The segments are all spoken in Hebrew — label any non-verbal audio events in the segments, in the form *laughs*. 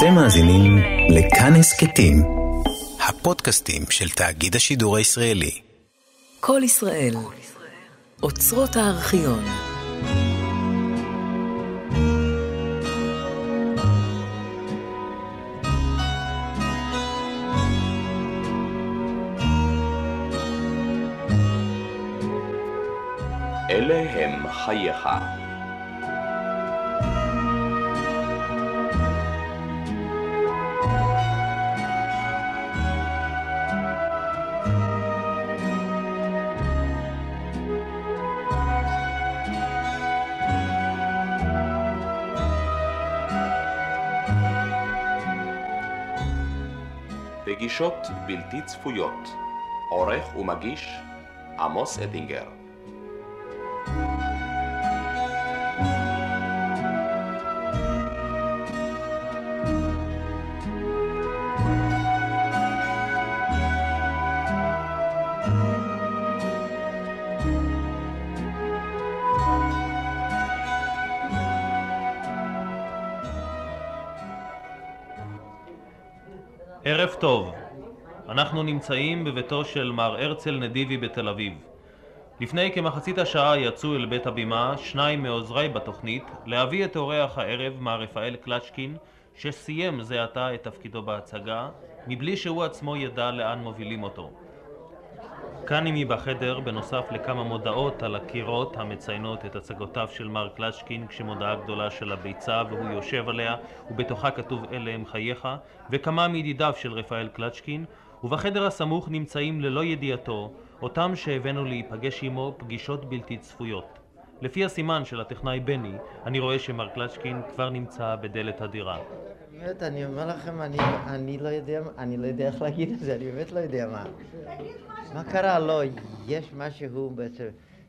אתם מאזינים לכאן הסכתים, הפודקאסטים של תאגיד השידור הישראלי. כל ישראל, אוצרות הארכיון. אלה הם חייך. פגישות בלתי צפויות, עורך ומגיש עמוס אטינגר. נמצאים בביתו של מר הרצל נדיבי בתל אביב. לפני כמחצית השעה יצאו אל בית הבימה שניים מעוזריי בתוכנית להביא את אורח הערב, מר רפאל קלצ'קין, שסיים זה עתה את תפקידו בהצגה, מבלי שהוא עצמו ידע לאן מובילים אותו. כאן עימי בחדר, בנוסף לכמה מודעות על הקירות המציינות את הצגותיו של מר קלצ'קין כשמודעה גדולה של הביצה והוא יושב עליה ובתוכה כתוב אלה הם חייך וכמה מידידיו של רפאל קלצ'קין ובחדר הסמוך נמצאים ללא ידיעתו אותם שהבאנו להיפגש עמו פגישות בלתי צפויות. לפי הסימן של הטכנאי בני, אני רואה שמר קלצ'קין כבר נמצא בדלת הדירה. באמת, אני אומר לכם, אני, אני לא יודע, אני לא יודע איך להגיד את זה, אני באמת לא יודע מה. מה קרה? לא, יש משהו בעצם,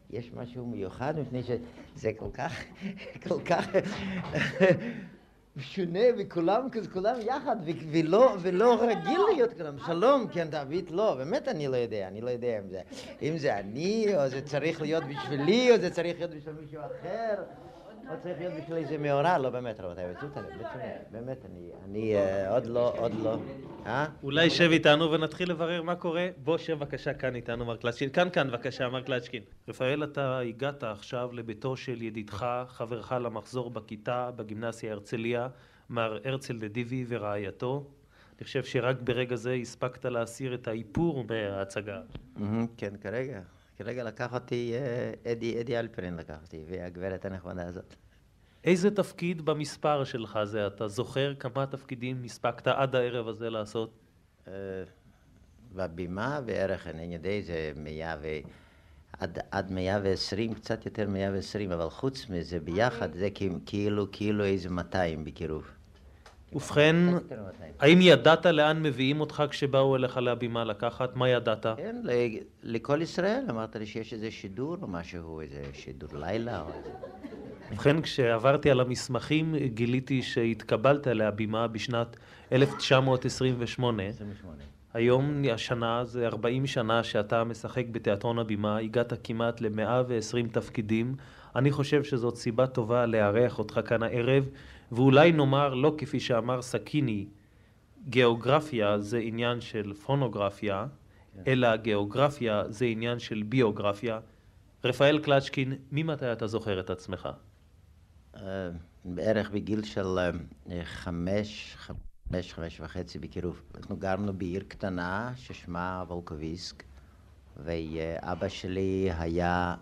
יש משהו מיוחד, מפני שזה כל כך, כל כך שונה מכולם, כולם יחד, ולא, ולא רגיל להיות כולם. שלום, כן, דוד, לא, באמת אני לא יודע, אני לא יודע אם זה, אם זה אני, או זה צריך להיות בשבילי, או זה צריך להיות בשביל מישהו אחר. לא צריך להיות בשביל איזה מאורע, לא באמת רבותיי, באמת, אני, אני עוד לא, עוד לא, אה? אולי שב איתנו ונתחיל לברר מה קורה. בוא שב בבקשה כאן איתנו מר קלצ'קין. כאן כאן בבקשה מר קלצ'קין. רפאל אתה הגעת עכשיו לביתו של ידידך, חברך למחזור בכיתה בגימנסיה הרצליה, מר הרצל נדיבי ורעייתו. אני חושב שרק ברגע זה הספקת להסיר את האיפור מההצגה. כן, כרגע. כרגע לקח אותי אדי, אדי אלפרין לקח אותי, והגברת הנחמדה הזאת. איזה תפקיד במספר שלך זה? אתה זוכר כמה תפקידים הספקת עד הערב הזה לעשות? בבימה בערך, אני יודע, זה מאה ו... עד, עד מאה ועשרים, קצת יותר מאה ועשרים, אבל חוץ מזה, ביחד, זה כאילו, כאילו איזה מאתיים בקירוב. ובכן, האם ידעת לאן מביאים אותך כשבאו אליך להבימה לקחת? מה ידעת? כן, לכל ישראל, אמרת לי שיש איזה שידור או משהו, איזה שידור לילה או איזה... ובכן, כשעברתי על המסמכים, גיליתי שהתקבלת להבימה בשנת 1928. 28. היום, השנה, זה 40 שנה שאתה משחק בתיאטרון הבימה, הגעת כמעט ל-120 תפקידים. אני חושב שזאת סיבה טובה לארח אותך כאן הערב. ואולי נאמר לא כפי שאמר סכיני, גיאוגרפיה זה עניין של פונוגרפיה, כן. אלא גיאוגרפיה זה עניין של ביוגרפיה. רפאל קלצ'קין, ממתי אתה זוכר את עצמך? בערך בגיל של חמש, חמש, חמש וחצי בקירוב. אנחנו גרנו בעיר קטנה ששמה וולקוביסק, ואבא שלי היה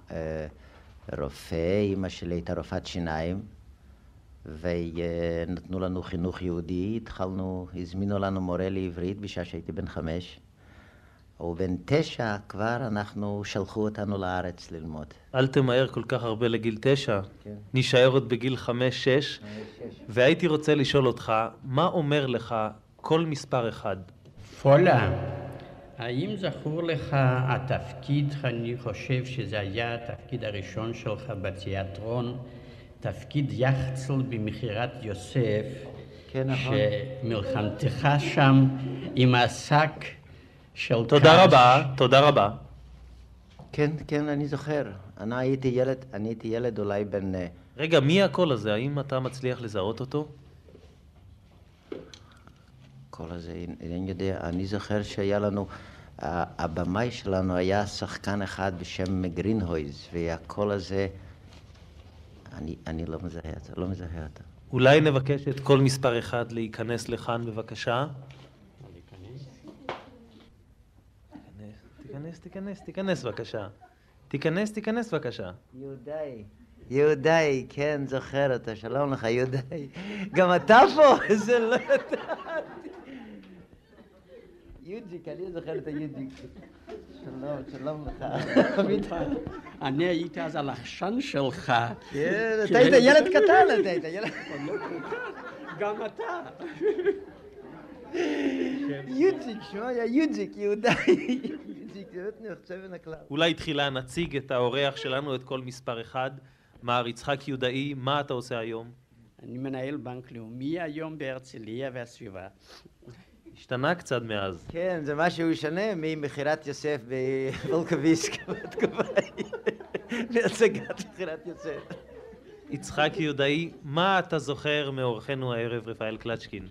רופא, אמא שלי הייתה רופאת שיניים. ונתנו לנו חינוך יהודי, התחלנו, הזמינו לנו מורה לעברית בשעה שהייתי בן חמש, ובן תשע כבר אנחנו, שלחו אותנו לארץ ללמוד. אל תמהר כל כך הרבה לגיל תשע, כן. נישאר עוד בגיל חמש-שש, והייתי רוצה לשאול אותך, מה אומר לך כל מספר אחד? פולה, האם זכור לך התפקיד, אני חושב שזה היה התפקיד הראשון שלך בתיאטרון, תפקיד יחצל במכירת יוסף, כן, נכון. שמלחמתך שם עם השק של תודה קש. רבה, תודה רבה. כן, כן, אני זוכר. אני הייתי ילד, אני הייתי ילד אולי בן... רגע, מי הקול הזה? האם אתה מצליח לזהות אותו? הקול הזה, אני יודע, אני זוכר שהיה לנו, הבמאי שלנו היה שחקן אחד בשם גרינהויז, והקול הזה, אני, אני לא מזהה אותו, לא מזהה אותו. אולי נבקש את כל מספר אחד להיכנס לכאן בבקשה. תיכנס, תיכנס, תיכנס בבקשה. תיכנס, תיכנס בבקשה. יהודאי. יהודאי, כן, זוכר אותו, שלום לך, יהודאי. גם אתה פה? *laughs* זה לא ידעתי. יוג'יק, אני זוכר את היוג'יק. שלום, שלום לך. *laughs* אני הייתי אז הלחשן שלך. כן, אתה היית ילד קטן, אתה היית ילד... *laughs* גם אתה. *laughs* יוג'יק, שמו היה יוג'יק, יהודאי. יוג'יק, זה באמת נחצה מן הכלל. אולי תחילה נציג את האורח שלנו, את כל מספר אחד. מר יצחק יהודאי, מה אתה עושה היום? אני מנהל בנק לאומי היום בהרצליה והסביבה. השתנה קצת מאז. כן, זה משהו שונה ממכירת יוסף בוולקוביסק בתקופה *laughs* ההיא. מהצגת מכירת יוסף. יצחק יהודאי, מה אתה זוכר מאורחנו הערב רפאל קלצ'קין?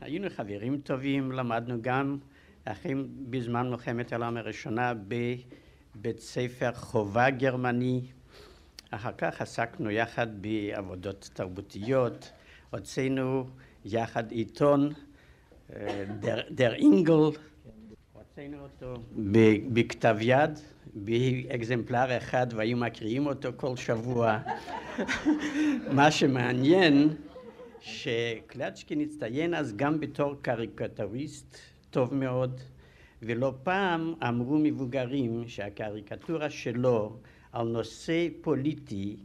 היינו חברים טובים, למדנו גם אחים בזמן מלחמת העולם הראשונה בבית ספר חובה גרמני. אחר כך עסקנו יחד בעבודות תרבותיות, הוצאנו יחד עיתון, דר, אינגל, הוצאנו אותו בכתב יד, באקזמפלר אחד והיו מקריאים אותו כל שבוע. מה שמעניין שקלצ'קין הצטיין אז גם בתור קריקטוריסט טוב מאוד, ולא פעם אמרו מבוגרים שהקריקטורה שלו על נושא פוליטי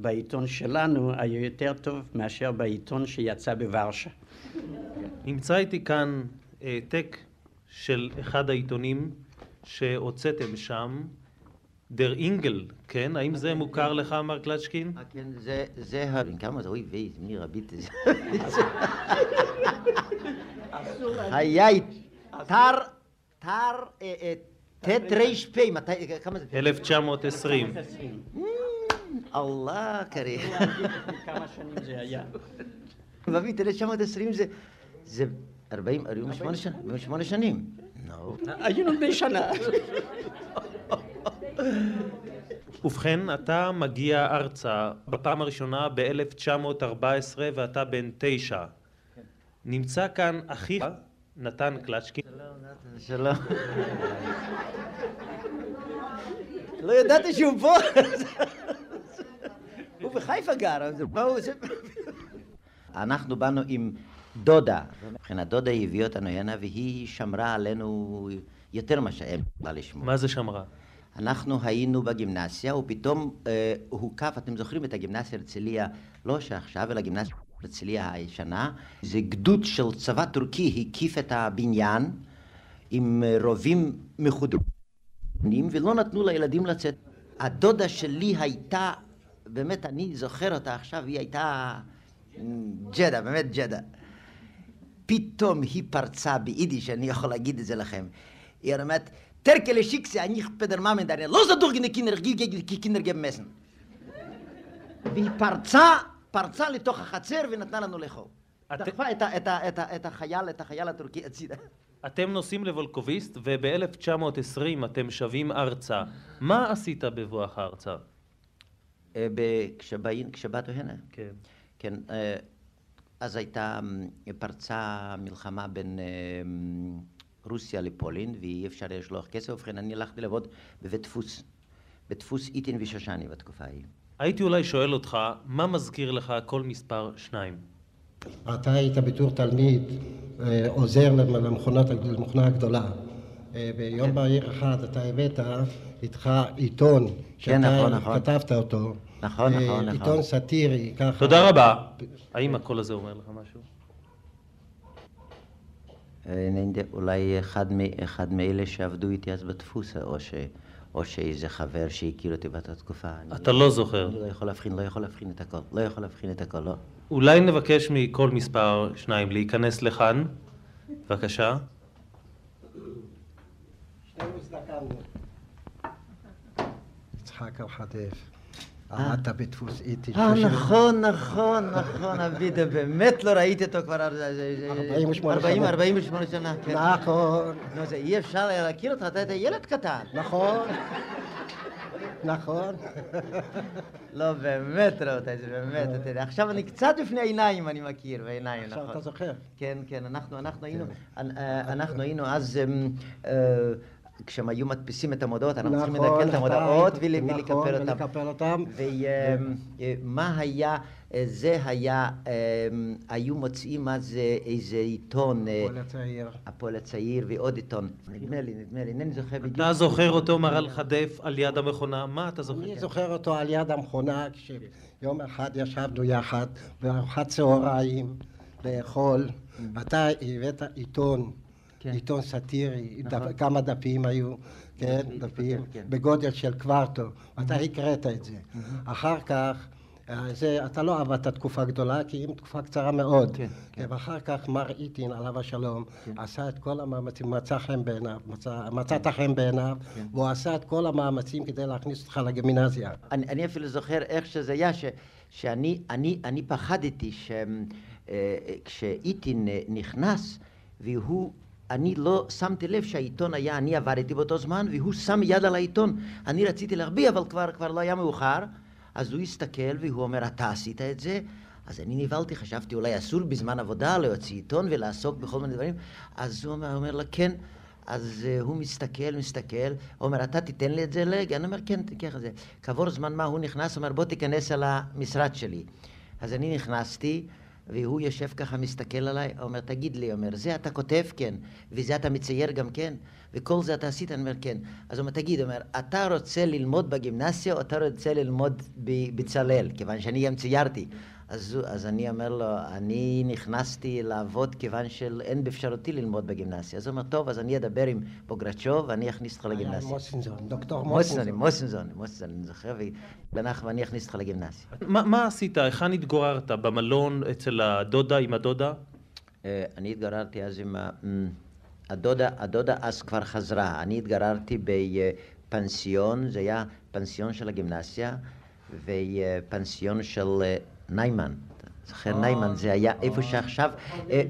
בעיתון שלנו היה יותר טוב מאשר בעיתון שיצא בוורשה. נמצא איתי כאן העתק של אחד העיתונים שהוצאתם שם, דר אינגל, כן? האם זה מוכר לך, מר קלצ'קין? אה, כן, זה, זה ה... כמה זה? אוי ויי, מי רבית את זה. חיי, תר, תר, אה, אה, ט' ר' פ', מתי, כמה זה? 1920. אללה כרים. כמה שנים זה היה? *laughs* רבית, 1920 זה, זה 40, 48 שנים, 48 שנים. נו. היינו בני שנה. *laughs* ובכן, אתה מגיע ארצה בפעם הראשונה ב-1914 ואתה בן תשע. נמצא כאן אחיך, נתן קלצ'קין, שלום. *laughs* לא ידעתי שהוא פה. הוא בחיפה גר, אז מה הוא עושה? אנחנו באנו עם דודה. מבחינת דודה היא הביאה אותנו הנה והיא שמרה עלינו יותר ממה שהם יכולה לשמור. מה זה שמרה? אנחנו היינו בגימנסיה ופתאום אה, הוקף, אתם זוכרים את הגימנסיה הרצליה, לא שעכשיו, אלא גימנסיה הרצליה הישנה, זה גדוד של צבא טורקי הקיף את הבניין עם אה, רובים מחודרים ולא נתנו לילדים לצאת. הדודה שלי הייתה, באמת אני זוכר אותה עכשיו, היא הייתה ג'דה, באמת ג'דה. פתאום היא פרצה ביידיש, אני יכול להגיד את זה לכם. היא אומרת, טרקלה שיקסה, אני פדר מאמן דריה, לא זדור גנה קינר, קינר גב מסן. והיא פרצה, פרצה לתוך החצר ונתנה לנו לאכול. דחפה את החייל, את החייל הטורקי הצידה. אתם נוסעים לוולקוביסט וב-1920 אתם שבים ארצה. מה עשית בבואך ארצה? אה, כשבאנו הנה. כן. כן, אה, אז הייתה, אה, פרצה מלחמה בין אה, רוסיה לפולין, ואי אפשר היה לשלוח כסף, ובכן אני הלכתי לעבוד בבית דפוס, בדפוס איטין ושושני בתקופה ההיא. הייתי אולי שואל אותך, מה מזכיר לך כל מספר שניים? אתה היית בתור תלמיד עוזר למכונה הגדולה. ביום בהיר אחד אתה הבאת איתך עיתון שאתה נכון, נכון. כתבת אותו. נכון, אה, נכון, נכון. עיתון סאטירי, ככה. תודה רבה. האם הקול הזה אומר לך משהו? אה, אני אולי אחד, מ- אחד מאלה שעבדו איתי אז בדפוס, או, ש, או שאיזה חבר שהכיר אותי באותה תקופה. אני, אתה לא זוכר. אני לא יכול להבחין, לא יכול להבחין את הכל, לא יכול להבחין את הכל, לא. אולי נבקש מכל מספר שניים להיכנס לכאן. בבקשה. יצחק אלחטף. עבדת בדפוס איטי. אה, 30 נכון, נכון, נכון, אבידה, באמת לא ראיתי אותו כבר... אר- זה- זה- 48 40, שנה. 48 שנה, כן. נכון, נו, זה אי אפשר היה להכיר אותך, אתה היית ילד קטן. נכון. נכון. *laughs* לא, באמת, רבותיי, זה באמת, אתה יודע, עכשיו אני קצת בפני עיניים אני מכיר, בעיניים, עכשיו נכון. אתה זוכר. כן, כן, אנחנו, אנחנו היינו, אנ- אה, אנחנו היינו אז, אמ, אה, כשהם היו מדפיסים את המודעות, אנחנו צריכים נכון, לדקל את המודעות נכון, ולקפל אותם. ולקפל אותם. ומה היה, אה, זה היה, אמ, היו מוצאים אז אה, איזה עיתון, אה, הפועל הצעיר. הפועל הצעיר ועוד עיתון, נדמה לי, נדמה לי, אינני זוכר בדיוק. אתה זוכר אותו מרל חדף על יד המכונה? מה אתה זוכר? אני זוכר אותו על יד המכונה, כשיום אחד ישבנו יחד בארוחת צהריים לאכול, ואתה הבאת עיתון, כן. עיתון סאטירי, נכון. דפ- כמה דפים היו, כן, כן, דפים, כן. בגודל של קוורטו, ואתה הקראת את זה. אחר כך, אה, זה, אתה לא עבדת תקופה גדולה, כי אם תקופה קצרה מאוד. כן, כן. ואחר כך מר איטין, עליו השלום, עשה את כל המאמצים, מצא חן בעיניו, מצא- מצאת חן בעיניו, והוא עשה את כל המאמצים כדי להכניס אותך לגימנזיה. אני, אני אפילו זוכר איך שזה היה, ש, שאני אני, אני פחדתי שכשאיטין נכנס, והוא, אני לא שמתי לב שהעיתון היה, אני עבדתי באותו זמן, והוא שם יד על העיתון. אני רציתי להחביא, אבל כבר, כבר לא היה מאוחר, אז הוא הסתכל והוא אומר, אתה עשית את זה? אז אני נבהלתי, חשבתי אולי אסור בזמן עבודה להוציא עיתון ולעסוק בכל מיני דברים. אז הוא אומר, אומר לה, כן. אז uh, הוא מסתכל, מסתכל, אומר, אתה תיתן לי את זה לרגע? אני אומר, כן, תיקח את זה. כעבור זמן מה הוא נכנס, אומר, בוא תיכנס על המשרד שלי. אז אני נכנסתי, והוא יושב ככה, מסתכל עליי, אומר, תגיד לי, אומר, זה אתה כותב? כן. וזה אתה מצייר גם כן? וכל זה אתה עשית? אני אומר, כן. אז הוא אומר, תגיד, אומר, אתה רוצה ללמוד בגימנסיה או אתה רוצה ללמוד בבצלאל? כיוון שאני גם ציירתי. אז, אז אני אומר לו, אני נכנסתי לעבוד כיוון שאין באפשרותי ללמוד בגימנסיה. אז הוא אומר, טוב, אז אני אדבר עם בוגרצ'וב ואני אכניס אותך לגימנסיה. מוסינזון, דוקטור מוסינזון, מוסינזון. מוסינזון, אני זוכר, ובנח ואני אכניס אותך לגימנסיה. מה, עשית? היכן התגוררת? במלון אצל הדודה עם הדודה? אה, אני התגוררתי אז עם ה... הדודה, הדודה אז כבר חזרה. אני התגוררתי בפנסיון, זה היה פנסיון של הגימנסיה, ופנסיון של אה, ניימן. זוכר ניימן, זה היה איפה שעכשיו, אה,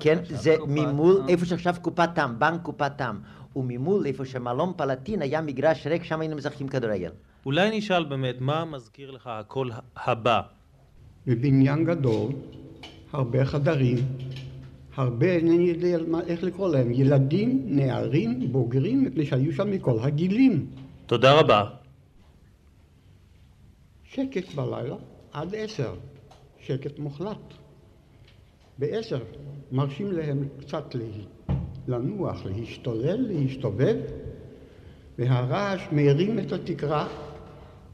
כן, זה ממול, איפה שעכשיו קופת תם, בנק קופת תם. וממול, איפה שמלון פלטין, היה מגרש ריק, שם היינו משחקים כדורגל. אולי נשאל באמת, מה מזכיר לך הקול הבא? בבניין גדול, הרבה חדרים, הרבה, אינני יודע מה- איך לקרוא להם, ילדים, נערים, בוגרים, מפני שהיו שם מכל הגילים. תודה רבה. שקט בלילה עד עשר, שקט מוחלט. בעשר מרשים להם קצת לנוח, להשתולל, להסתובב, והרעש מרים את התקרה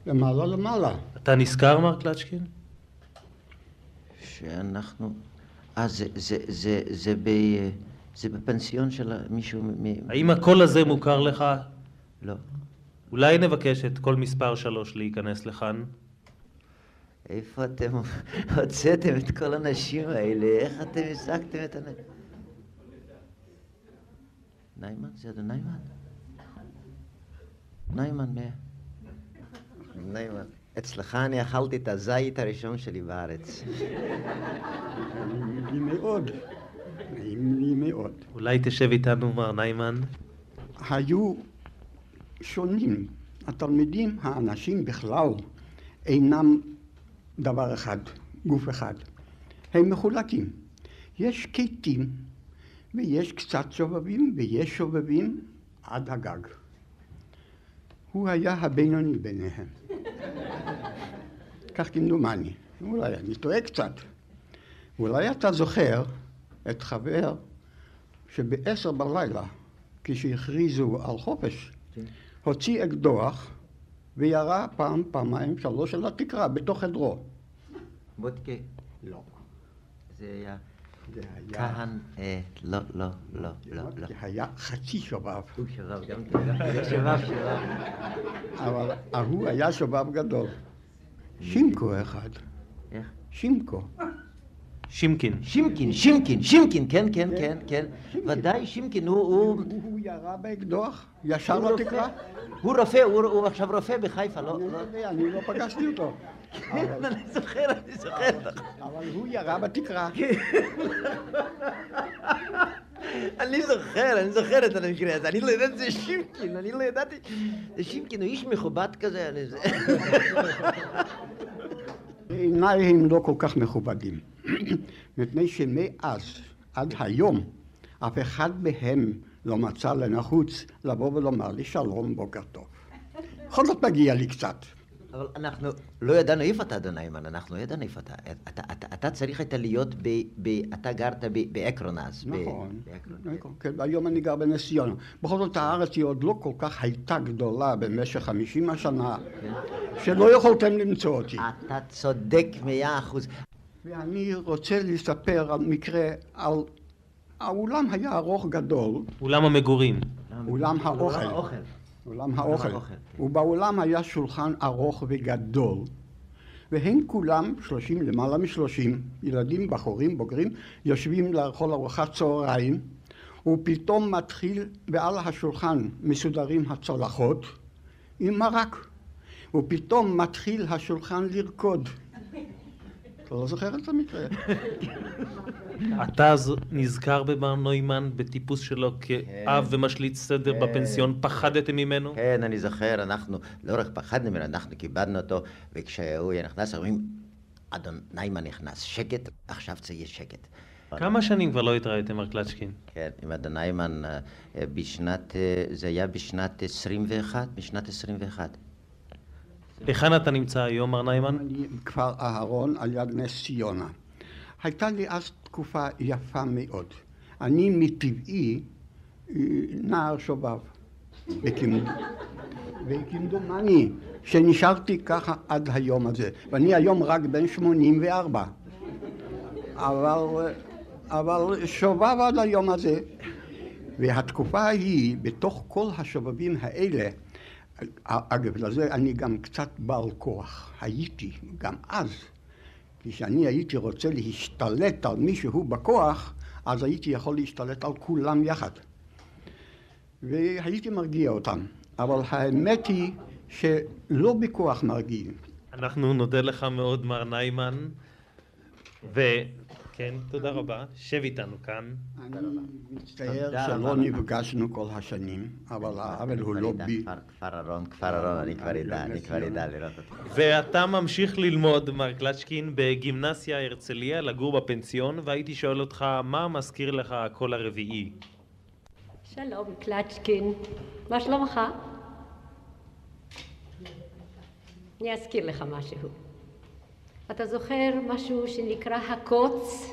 למעלה למעלה. אתה נזכר, מר קלצ'קין? שאנחנו... אה, זה, זה, זה, זה, ב, זה בפנסיון של מישהו מ... האם הקול הזה מוכר לך? לא. אולי נבקש את קול מספר שלוש להיכנס לכאן? איפה אתם *laughs* הוצאתם את כל הנשים האלה? איך אתם השגתם את הנשים? ניימן? זה אדון ניימן? ניימן, מ... ניימן. אצלך אני אכלתי את הזית הראשון שלי בארץ. נעים לי מאוד, נעים לי מאוד. אולי תשב איתנו, מר ניימן? היו שונים. התלמידים, האנשים בכלל, אינם דבר אחד, גוף אחד. הם מחולקים. יש קיטים, ויש קצת שובבים, ויש שובבים עד הגג. הוא היה הבינוני ביניהם. כך כמדומני. אולי אני טועה קצת. אולי אתה זוכר את חבר שבעשר בלילה, כשהכריזו על חופש, הוציא אקדוח וירה פעם, פעמיים, שלוש על התקרה, בתוך חדרו. בודקה. לא. זה היה... זה היה... כהן... אה, לא, לא, לא, לא, לא. זה היה חצי שובב, הוא שבב גם כן, גם כן. שבב, שבב. אבל ההוא היה שובב גדול. שימקו אחד, איך? שימקו. שימקין. שימקין, שימקין, שימקין, כן, כן, כן, כן. ודאי שימקין, הוא... הוא- ירה באקדוח, ישר לתקרה. רופא. הוא רופא, הוא עכשיו רופא בחיפה, לא... אני לא- לא לא פגשתי אותו. כן, אני זוכר, אני זוכר. אבל הוא ירה בתקרה. אני זוכר, אני זוכר את המקרה הזה, אני לא ידעתי שזה שימקין, אני לא ידעתי, זה שימקין, הוא איש מכובד כזה, אני זה... *laughs* בעיניי הם לא כל כך מכובדים. *clears throat* מפני שמאז עד היום אף אחד מהם לא מצא לנחוץ לבוא ולומר לי שלום, בוקר טוב. בכל זאת מגיע לי קצת. אבל אנחנו לא ידענו איפה אתה, אדון איימן, אנחנו לא ידענו איפה אתה. אתה, אתה, אתה צריך היית להיות ב... ב אתה גרת ב- באקרון אז. ב- נכון, באקרון. נכון, כן, והיום אני גר בנס ציונה. בכל זאת הארץ היא עוד לא כל כך הייתה גדולה במשך חמישים השנה, שלא יכולתם למצוא אותי. אתה צודק מאה אחוז. ואני רוצה לספר על מקרה, על... האולם היה ארוך גדול, אולם המגורים. אולם האוכל. אולם האוכל. האוכל, כן. ובאולם היה שולחן ארוך וגדול, והם כולם, שלושים, למעלה משלושים, ילדים, בחורים, בוגרים, יושבים לאכול ארוחת צהריים, ופתאום מתחיל, ועל השולחן מסודרים הצלחות עם מרק, ופתאום מתחיל השולחן לרקוד. אתה לא זוכר את המקרה? אתה נזכר במר נוימן בטיפוס שלו כאב ומשליט סדר בפנסיון, פחדתם ממנו? כן, אני זוכר, אנחנו לא רק פחדנו ממנו, אנחנו כיבדנו אותו, וכשהוא נכנס, אומרים, אדון ניימן נכנס, שקט, עכשיו זה יהיה שקט. כמה שנים כבר לא התראיתם, מר קלצ'קין? כן, עם אדון ניימן, אה, אה, בשנת, אה, זה היה בשנת 21, בשנת 21. היכן אתה נמצא היום, מר ניימן? אני כפר אהרון על יד נס ציונה. הייתה לי אז תקופה יפה מאוד. אני מטבעי אה, נער שובב. וכמ- וכמדומני שנשארתי ככה עד היום הזה. ואני היום רק בן 84. אבל, אבל שובב עד היום הזה. והתקופה ההיא, בתוך כל השובבים האלה, אגב, לזה אני גם קצת בעל כוח. הייתי, גם אז. כשאני הייתי רוצה להשתלט על מישהו בכוח, אז הייתי יכול להשתלט על כולם יחד. והייתי מרגיע אותם. אבל האמת היא שלא בכוח מרגיעים. אנחנו נודה לך מאוד, מר ניימן. וכן, תודה רבה. שב איתנו כאן. אני מצטער שלא. נפגשנו כל השנים, אבל העוול הוא לא בי. כפר- כפר ארון, כפר ארון, אני כבר אדע, אני כבר אדע לראות אותך. ואתה ממשיך ללמוד, מר קלצ'קין, בגימנסיה הרצליה, לגור בפנסיון, והייתי שואל אותך, מה מזכיר לך הקול הרביעי? שלום, קלצ'קין. מה שלומך? אני אזכיר לך משהו. אתה זוכר משהו שנקרא הקוץ?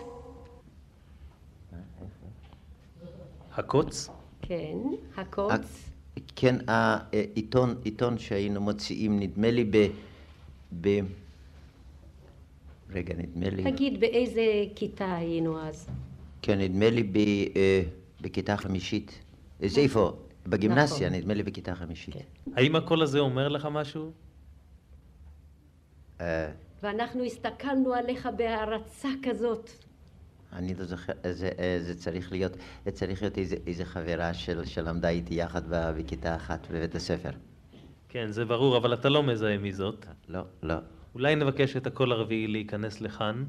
הקוץ? כן, הקוץ. כן, העיתון, עיתון שהיינו מוציאים, נדמה לי ב... ב... רגע, נדמה לי... תגיד, באיזה כיתה היינו אז? כן, נדמה לי ב, אה, בכיתה חמישית. אה, זה איפה? בגימנסיה, נכון. נדמה לי בכיתה חמישית. כן. האם הקול הזה אומר לך משהו? ואנחנו הסתכלנו עליך בהערצה כזאת. אני לא זוכר, זה, אה, זה צריך להיות, זה צריך להיות איזה, איזה חברה של, שלמדה איתי יחד בכיתה אחת בבית הספר. כן, זה ברור, אבל אתה לא מזהה מי זאת. לא, לא. אולי נבקש את הקול הרביעי להיכנס לכאן.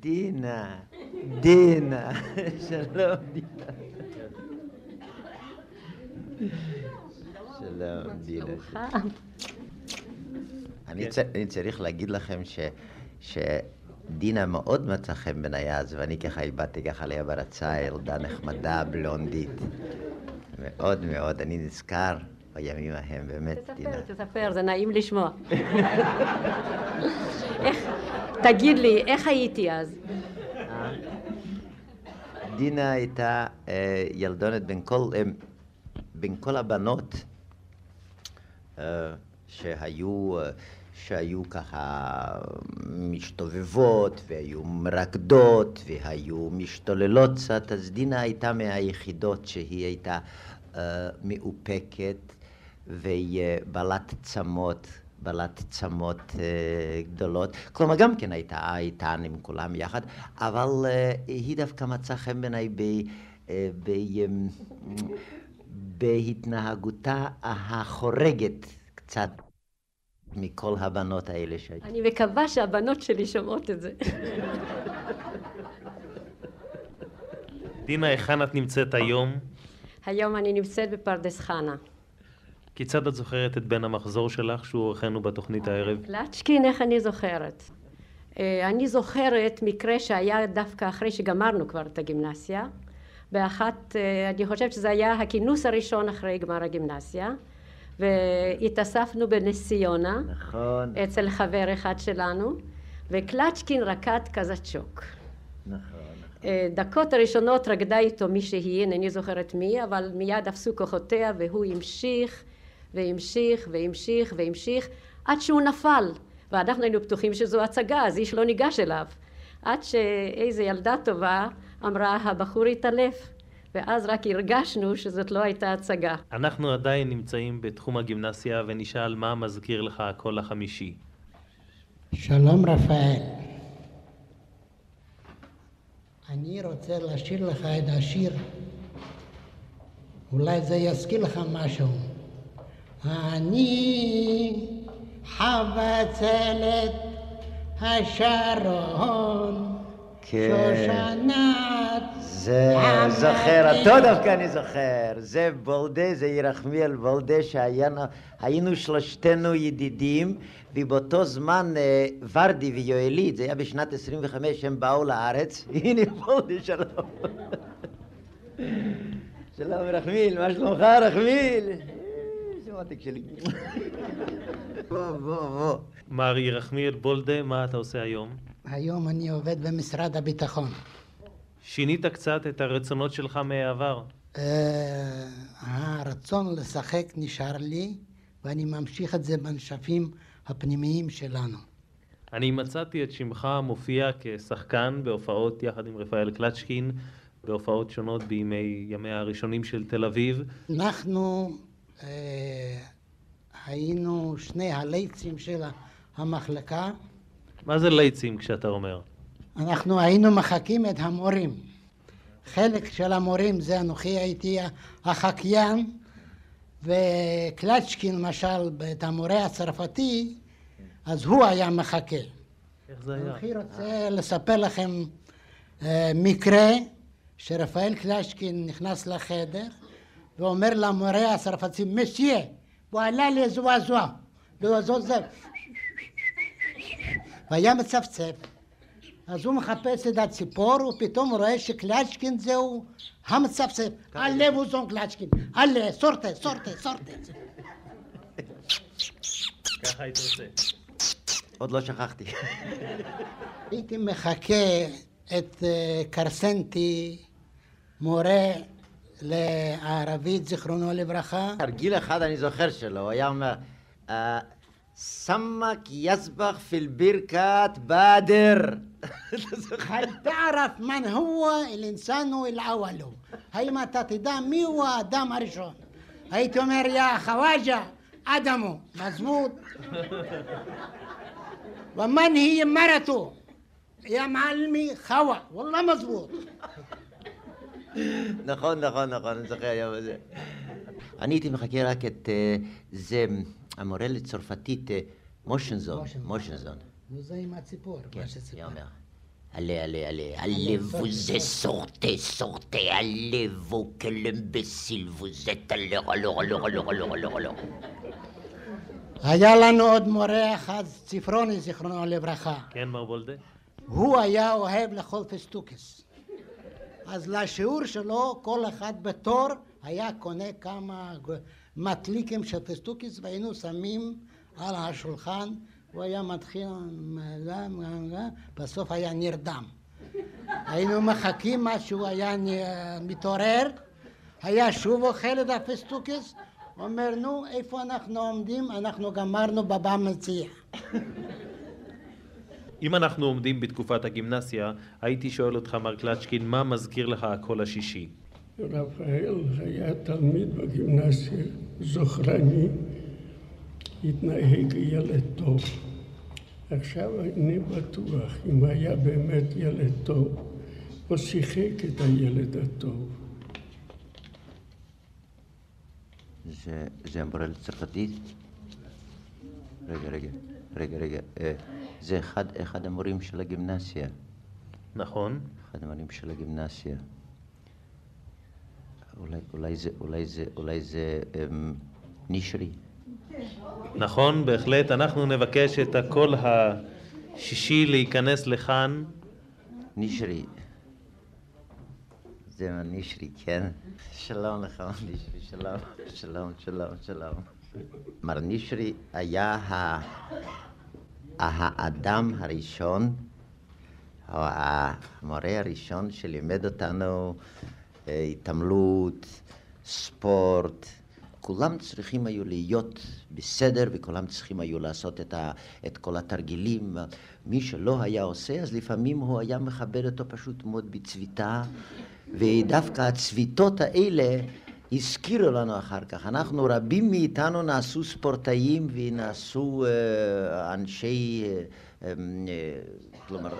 דינה, דינה, *laughs* שלום דינה. שלום דינה. אני, צ... אני צריך להגיד לכם ש... שדינה מאוד מצא חן בעיניי אז, ואני ככה איבדתי ככה עליה ברצה, ילדה נחמדה, בלונדית. מאוד מאוד, אני נזכר בימים ההם, באמת, דינה. תספר, תספר, זה נעים לשמוע. איך, תגיד לי, איך הייתי אז? דינה הייתה אה, ילדונת בין כל, אה, בין כל הבנות אה, שהיו, אה, שהיו ככה משתובבות והיו מרקדות והיו משתוללות קצת, אז דינה הייתה מהיחידות שהיא הייתה אה, מאופקת ובעלת צמות בעלת צמות אה, גדולות. כלומר, גם כן הייתה איתן עם כולם יחד, אבל אה, היא דווקא מצאה חן בעיניי ב... אה, ב... אמ, בהתנהגותה החורגת קצת מכל הבנות האלה שהייתי. אני מקווה שהבנות שלי שומעות את זה. דינה, היכן את נמצאת היום? היום אני נמצאת בפרדס חנה. כיצד את זוכרת את בן המחזור שלך שהוא אורחנו בתוכנית הערב? קלצ'קין, איך אני זוכרת? אה, אני זוכרת מקרה שהיה דווקא אחרי שגמרנו כבר את הגימנסיה. באחת, אה, אני חושבת שזה היה הכינוס הראשון אחרי גמר הגימנסיה. והתאספנו בנס ציונה. נכון. אצל חבר אחד שלנו, וקלצ'קין רקד קזצ'וק. נכון. אה, דקות הראשונות רקדה איתו מישהי, אינני זוכרת מי, אבל מיד אפסו כוחותיה והוא המשיך והמשיך והמשיך והמשיך עד שהוא נפל ואנחנו היינו בטוחים שזו הצגה אז איש לא ניגש אליו עד שאיזה ילדה טובה אמרה הבחור התעלף ואז רק הרגשנו שזאת לא הייתה הצגה. אנחנו עדיין נמצאים בתחום הגימנסיה ונשאל מה מזכיר לך הקול החמישי. שלום רפאל. אני רוצה לשיר לך את השיר, אולי זה יזכיר לך משהו. אני חבצלת השרון. שושנת זה זוכר, אותו דווקא אני זוכר. זה בולדה, זה ירחמיאל בולדה, שהיינו שלושתנו ידידים, ובאותו זמן אה, ורדי ויואלית, זה היה בשנת 25, הם באו לארץ. *laughs* הנה בולדה, שלום. *laughs* שלום רחמיל, מה שלומך רחמיל? שמעתי שלי. *laughs* בוא, בוא, בוא. מר ירחמיאל בולדה, מה אתה עושה היום? היום אני עובד במשרד הביטחון. שינית קצת את הרצונות שלך מהעבר. אה, הרצון לשחק נשאר לי, ואני ממשיך את זה בנשפים הפנימיים שלנו. אני מצאתי את שמך מופיע כשחקן בהופעות יחד עם רפאל קלצ'קין, בהופעות שונות בימי ימיה הראשונים של תל אביב. אנחנו אה, היינו שני הלייצים של המחלקה. מה זה לייצים כשאתה אומר? אנחנו היינו מחקים את המורים. חלק של המורים זה אנוכי הייתי החקיין וקלצ'קין למשל, את המורה הצרפתי, אז הוא היה מחכה. איך זה היה? אנוכי רוצה לספר לכם אה, מקרה שרפאל קלצ'קין נכנס לחדר ואומר למורה הצרפתי, מסיה, וואלה לזועזוע, לזועזוע. והיה מצפצף. אז הוא מחפש את הציפור, ופתאום הוא רואה שקלצ'קין זהו המצפצף. עלה בוזון קלצ'קין, עלה, סורטה, סורטה, סורטה. ככה עושה. עוד לא שכחתי. הייתי מחכה את אה, קרסנטי, מורה לערבית, זיכרונו לברכה. תרגיל אחד אני זוכר שלו, הוא היה אומר, سمك يسبخ في البركات بادر. *laughs* هل تعرف من هو الإنسان الأول؟ هاي ما تتدامي وآدم أرشون هاي تمر يا خواجة؟ آدمه مزبوط. ومن هي مرته؟ يا معلمي خوا والله مزبوط. נכון, נכון, נכון, אני זוכר היום הזה. אני הייתי מחכה רק את אה, זה, המורה לצרפתית, אה, מושנזון, מושנזון. זה עם הציפור כן, מה. היה אומר. Allez, allez, allez, allez-vous et sortez, sortez, allez-vous, quel imbécile vous êtes, alors, alors, alors, alors, alors, alors, alors. היה לנו עוד מורה אחד, צפרוני זיכרונו לברכה. כן, מר בולדה? הוא היה אוהב לאכול פסטוקס. אז לשיעור שלו, כל אחד בתור היה קונה כמה מטליקים של פסטוקס והיינו שמים על השולחן, הוא היה מתחיל, בסוף היה נרדם. היינו מחכים עד שהוא היה מתעורר, היה שוב אוכל את הפסטוקס, אומר נו איפה אנחנו עומדים? אנחנו גמרנו בבא מציעא. אם אנחנו עומדים בתקופת הגימנסיה, הייתי שואל אותך, מר קלצ'קין, מה מזכיר לך הקול השישי? רפאל היה תלמיד בגימנסיה, זוכרני, התנהג ילד טוב. עכשיו אני בטוח אם היה באמת ילד טוב, או שיחק את הילד הטוב. זה, זה המורה לצרפתית? רגע, רגע, רגע, רגע. זה אחד, אחד המורים של הגימנסיה. נכון. אחד המורים של הגימנסיה. אולי, אולי זה, אולי זה, אולי זה אמ, נשרי. נכון, בהחלט. אנחנו נבקש את הקול השישי להיכנס לכאן. נשרי. זה נשרי, כן? שלום לך, נשרי, שלום, שלום, שלום, שלום. מר נשרי היה ה... האדם הראשון, או המורה הראשון שלימד אותנו אה, התעמלות, ספורט, כולם צריכים היו להיות בסדר וכולם צריכים היו לעשות את, ה, את כל התרגילים. מי שלא היה עושה, אז לפעמים הוא היה מכבד אותו פשוט מאוד בצביתה, ודווקא הצביתות האלה הזכירו לנו אחר כך. אנחנו, רבים מאיתנו נעשו ספורטאים ונעשו uh, אנשי, uh, uh, כלומר,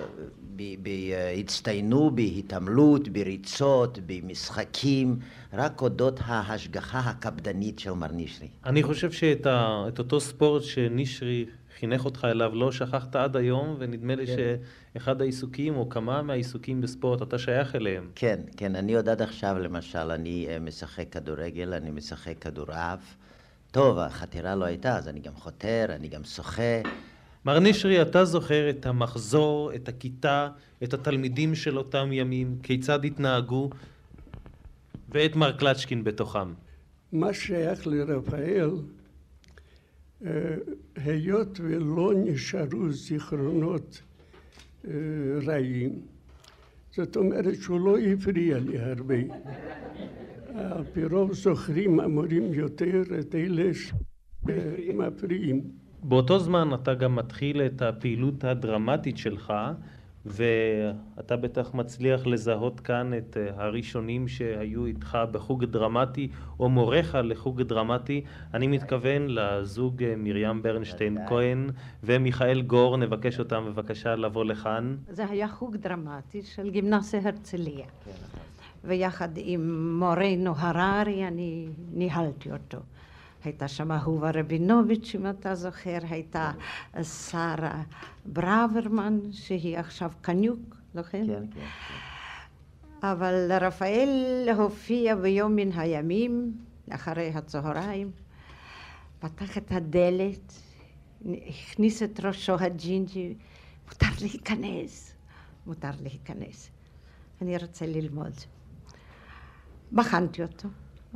הצטיינו בהתעמלות, בריצות, במשחקים, רק אודות ההשגחה הקפדנית של מר נשרי. אני חושב שאת ה, אותו ספורט שנשרי חינך אותך אליו לא שכחת עד היום, ונדמה לי כן. שאחד העיסוקים, או כמה מהעיסוקים בספורט, אתה שייך אליהם. כן, כן, אני עוד עד עכשיו, למשל, אני אה, משחק כדורגל, אני משחק כדורעף. טוב, החתירה לא הייתה, אז אני גם חותר, אני גם שוחה. מר נשרי, אתה זוכר את המחזור, את הכיתה, את התלמידים של אותם ימים, כיצד התנהגו, ואת מר קלצ'קין בתוכם. מה שייך לרפאל, היות ולא נשארו זיכרונות אה, רעים, זאת אומרת שהוא לא הפריע לי הרבה. על פי רוב זוכרים המורים יותר את אלה שמפריעים. באותו זמן אתה גם מתחיל את הפעילות הדרמטית שלך ואתה בטח מצליח לזהות כאן את אה, הראשונים שהיו איתך בחוג דרמטי או מוריך לחוג דרמטי. אני מתכוון לזוג אה, מרים ברנשטיין כהן ומיכאל גור, נבקש אותם בבקשה לבוא לכאן. זה היה חוג דרמטי של גימנסיה הרצליה. כן, נכון. ויחד עם מורנו הררי אני ניהלתי אותו. הייתה שם אהובה רבינוביץ', אם אתה זוכר, הייתה שרה ברוורמן, שהיא עכשיו קניוק, נכון? כן, כן. אבל רפאל הופיע ביום מן הימים, אחרי הצהריים, פתח את הדלת, הכניס את ראשו הג'ינג'י, מותר להיכנס, מותר להיכנס. אני רוצה ללמוד. בחנתי אותו.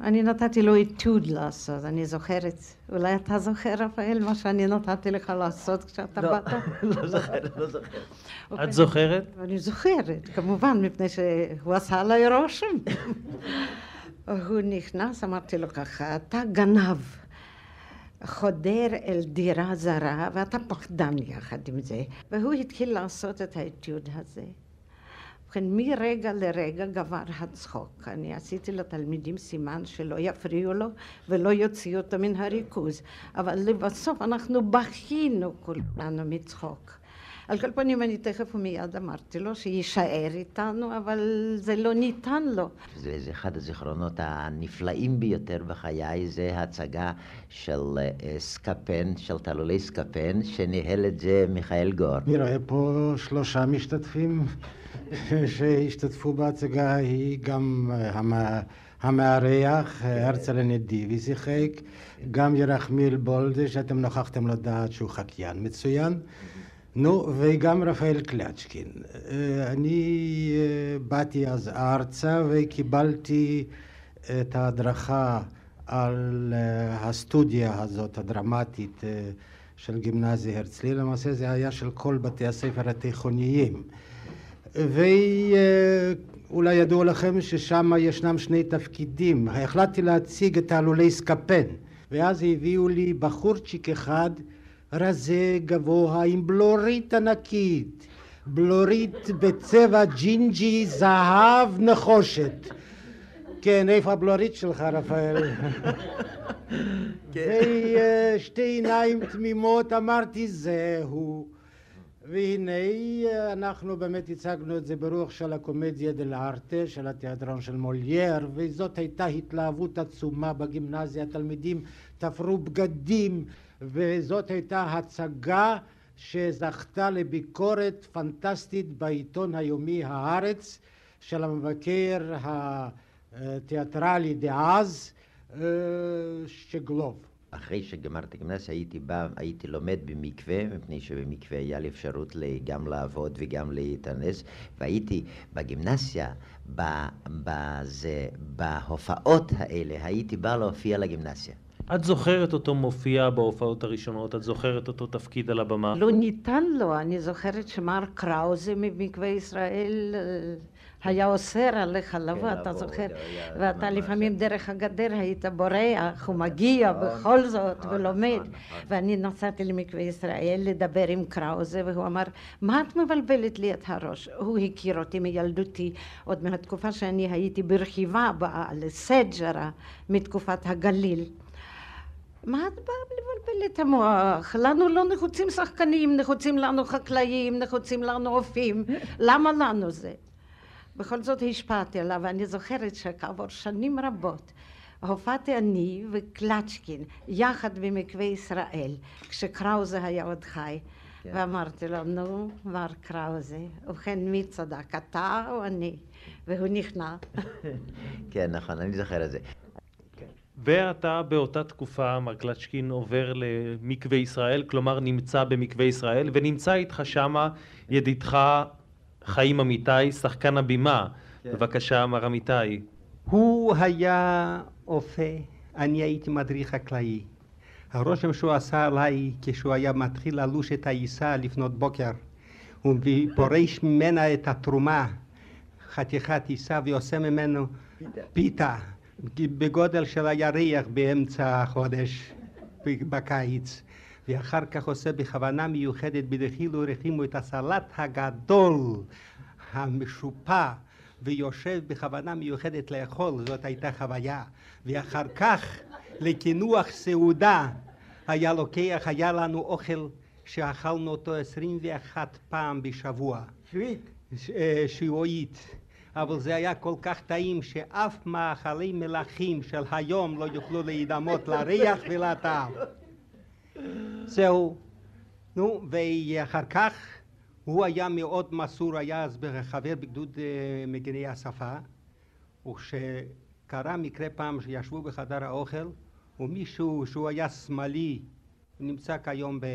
אני נתתי לו אתוד לעשות, אני זוכרת. אולי אתה זוכר, רפאל, מה שאני נתתי לך לעשות כשאתה לא, באת? *laughs* לא זוכרת, לא זוכרת. את זוכרת? אני זוכרת, כמובן, מפני שהוא עשה עליי רושם. *laughs* הוא נכנס, אמרתי לו ככה, אתה גנב. חודר אל דירה זרה, ואתה פחדן יחד עם זה. והוא התחיל לעשות את האתיוד הזה. ובכן, מרגע לרגע גבר הצחוק. אני עשיתי לתלמידים סימן שלא יפריעו לו ולא יוציאו אותו מן הריכוז. אבל לבסוף אנחנו בכינו כולנו מצחוק. על כל פנים, אני תכף ומיד אמרתי לו שיישאר איתנו, אבל זה לא ניתן לו. זה, זה אחד הזיכרונות הנפלאים ביותר בחיי, זה הצגה של uh, סקפן, של תלולי סקפן, שניהל את זה מיכאל גור. אני רואה פה שלושה משתתפים שהשתתפו בהצגה, היא גם אה, המארח, אה, הרצל נדיבי שיחק, גם ירחמיל בולדה, שאתם נוכחתם לדעת שהוא חקיין מצוין. נו, וגם רפאל קלצ'קין. אה, אני באתי אז ארצה וקיבלתי את ההדרכה על הסטודיה הזאת, הדרמטית, של גימנזיה הרצליה. למעשה זה היה של כל בתי הספר התיכוניים. ואולי ידוע לכם ששם ישנם שני תפקידים. החלטתי להציג את העלולי סקפן, ואז הביאו לי בחורצ'יק אחד רזה גבוה עם בלורית ענקית, בלורית בצבע ג'ינג'י זהב נחושת. כן, איפה הבלורית שלך, רפאל? *laughs* ושתי עיניים תמימות אמרתי, זהו. והנה אנחנו באמת הצגנו את זה ברוח של הקומדיה דל ארטה, של התיאטרון של מולייר, וזאת הייתה התלהבות עצומה בגימנסיה, התלמידים תפרו בגדים, וזאת הייתה הצגה שזכתה לביקורת פנטסטית בעיתון היומי הארץ של המבקר התיאטרלי דאז, אה, שגלוב. אחרי שגמרתי גימנסיה הייתי בא, הייתי לומד במקווה, מפני שבמקווה היה לי אפשרות גם לעבוד וגם להתאנס, והייתי בגימנסיה, בזה, בהופעות האלה, הייתי בא להופיע לגימנסיה. את זוכרת אותו מופיע בהופעות הראשונות? את זוכרת אותו תפקיד על הבמה? לא ניתן לו, אני זוכרת שמר קראוזה ממקווה ישראל היה אוסר עליך לבוא, אתה זוכר? ואתה לפעמים דרך הגדר היית בורח, ומגיע בכל זאת ולומד. ואני נסעתי למקווה ישראל לדבר עם קראוזה, והוא אמר, מה את מבלבלת לי את הראש? הוא הכיר אותי מילדותי, עוד מהתקופה שאני הייתי ברכיבה לסג'רה, מתקופת הגליל. מה את באה לבלבל את המוח? לנו לא נחוצים שחקנים, נחוצים לנו חקלאים, נחוצים לנו רופאים. למה לנו זה? בכל זאת השפעתי עליו, ואני זוכרת שכעבור שנים רבות הופעתי אני וקלצ'קין יחד במקווה ישראל, כשקראוזה היה עוד חי. כן. ואמרתי לו, נו, מר קראוזה, ובכן מי צדק, אתה או אני? והוא נכנע. *laughs* כן, נכון, אני זוכר את זה. ואתה באותה תקופה, מר קלצ'קין, עובר למקווה ישראל, כלומר נמצא במקווה ישראל, ונמצא איתך שמה ידידך חיים אמיתי, שחקן הבימה. כן. בבקשה, מר אמיתי. הוא היה אופה, אני הייתי מדריך חקלאי. הרושם שהוא עשה עליי כשהוא היה מתחיל ללוש את העיסה לפנות בוקר ופורש ממנה את התרומה, חתיכת עיסה, ועושה ממנו. פיתה. בגודל של הירח באמצע החודש בקיץ ואחר כך עושה בכוונה מיוחדת בדחילו ורחימו את הסלט הגדול המשופע ויושב בכוונה מיוחדת לאכול, זאת הייתה חוויה. ואחר כך לקינוח סעודה היה לוקח, היה לנו אוכל שאכלנו אותו עשרים ואחת פעם בשבוע. שבועית. שבועית. אבל זה היה כל כך טעים שאף מאכלי מלכים של היום לא יוכלו להידמות לריח ולטעם. זהו. נו, ואחר כך הוא היה מאוד מסור, היה אז חבר בגדוד uh, מגיני השפה, וכשקרה מקרה פעם שישבו בחדר האוכל ומישהו שהוא היה שמאלי, נמצא כיום ב...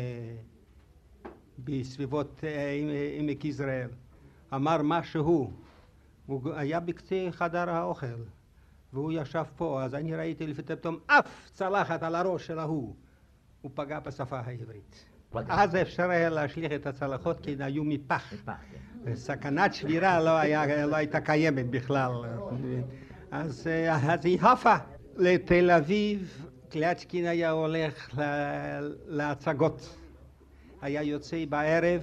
בסביבות uh, עמק יזרעאל, אמר משהו הוא היה בקצה חדר האוכל והוא ישב פה, אז אני ראיתי לפתע פתאום אף צלחת על הראש של ההוא. הוא פגע בשפה העברית. אז אפשר היה להשליך את הצלחות כי הן היו מפח. כן. סכנת שבירה לא, לא הייתה קיימת בכלל. אז, אז היא עפה לתל אביב, קליאצ'קין היה הולך להצגות. היה יוצא בערב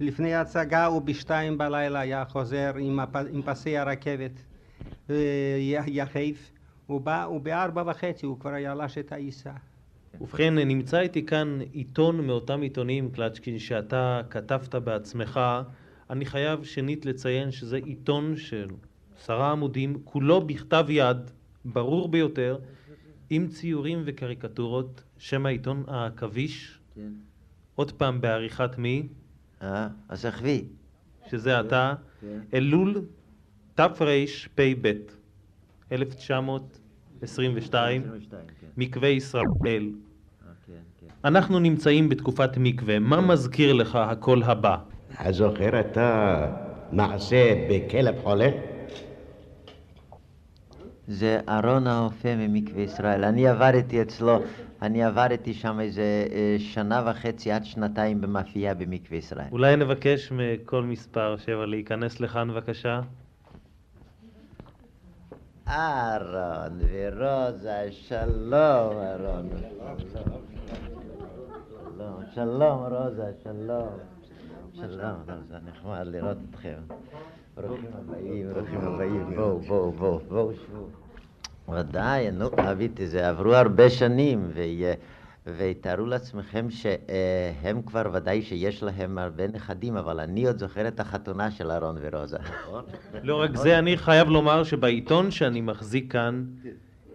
לפני ההצגה ובשתיים בלילה היה חוזר עם, הפ... עם פסי הרכבת יחף, ובארבע וחצי הוא כבר היה לש את העיסה. ובכן, נמצא איתי כאן עיתון מאותם עיתונים, קלצ'קין, שאתה כתבת בעצמך. אני חייב שנית לציין שזה עיתון של עשרה עמודים, כולו בכתב יד, ברור ביותר, עם ציורים וקריקטורות, שם העיתון העכביש. כן. עוד פעם בעריכת מי? אה, הסחבי. שזה אתה, כן. אלול תרפ"ב, 1922, מקווה ישראל. אנחנו נמצאים בתקופת מקווה, מה מזכיר לך הקול הבא? הזוכר אתה מעשה בכלב חולה? זה אהרון האופה ממקווה ישראל. אני עברתי אצלו אני עברתי שם איזה אה, שנה וחצי עד שנתיים במאפייה במקווה ישראל. אולי נבקש מכל מספר שבע להיכנס לכאן בבקשה? אהרון ורוזה, שלום אהרון. שלום, שלום רוזה, שלום. שלום, זה נחמד לראות אתכם. ברוכים הבאים, ברוכים הבאים, בואו, בואו, בואו, בואו, שבו. ודאי, נו, אביתי, זה עברו הרבה שנים, ותארו לעצמכם שהם כבר ודאי שיש להם הרבה נכדים, אבל אני עוד זוכר את החתונה של אהרון ורוזה? לא רק זה, אני חייב לומר שבעיתון שאני מחזיק כאן